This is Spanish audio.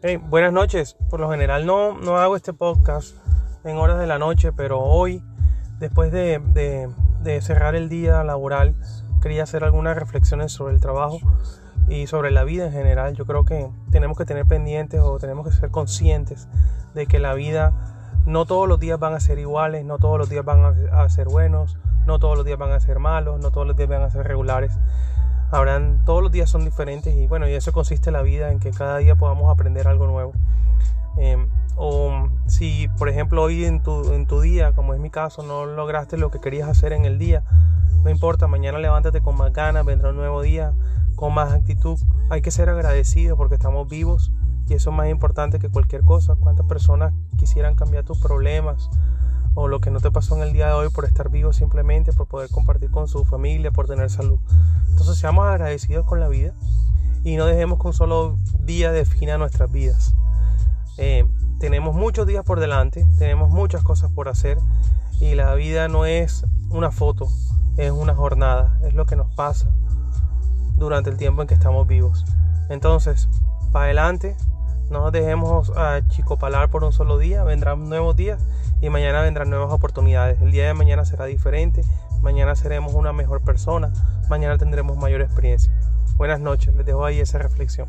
Buenas noches. Por lo general no, no hago este podcast en horas de la noche, pero hoy, después de, de, cerrar el día laboral, quería hacer algunas reflexiones sobre el trabajo y sobre la vida en general. Yo creo que tenemos que tener pendientes o tenemos que ser conscientes de que la vida no todos los días van a ser iguales, no todos los días van a ser buenos, no todos los días van a ser malos, no todos los días van a ser regulares habrán todos los días son diferentes y bueno y eso consiste la vida en que cada día podamos aprender algo nuevo. Eh, o si por ejemplo hoy en tu, en tu día como es mi caso no lograste lo que querías hacer en el día no importa mañana levántate con más ganas vendrá un nuevo día con más actitud. Hay que ser agradecidos porque estamos vivos y eso es más importante que cualquier cosa. Cuántas personas quisieran cambiar tus problemas o lo que no te pasó en el día de hoy por estar vivo simplemente, por poder compartir con su familia, por tener salud. Entonces seamos agradecidos con la vida y no dejemos que un solo día defina nuestras vidas. Eh, tenemos muchos días por delante, tenemos muchas cosas por hacer y la vida no es una foto, es una jornada, es lo que nos pasa durante el tiempo en que estamos vivos. Entonces, para adelante, no nos dejemos achicopalar por un solo día, vendrán nuevos días y mañana vendrán nuevas oportunidades. El día de mañana será diferente, mañana seremos una mejor persona, mañana tendremos mayor experiencia. Buenas noches, les dejo ahí esa reflexión.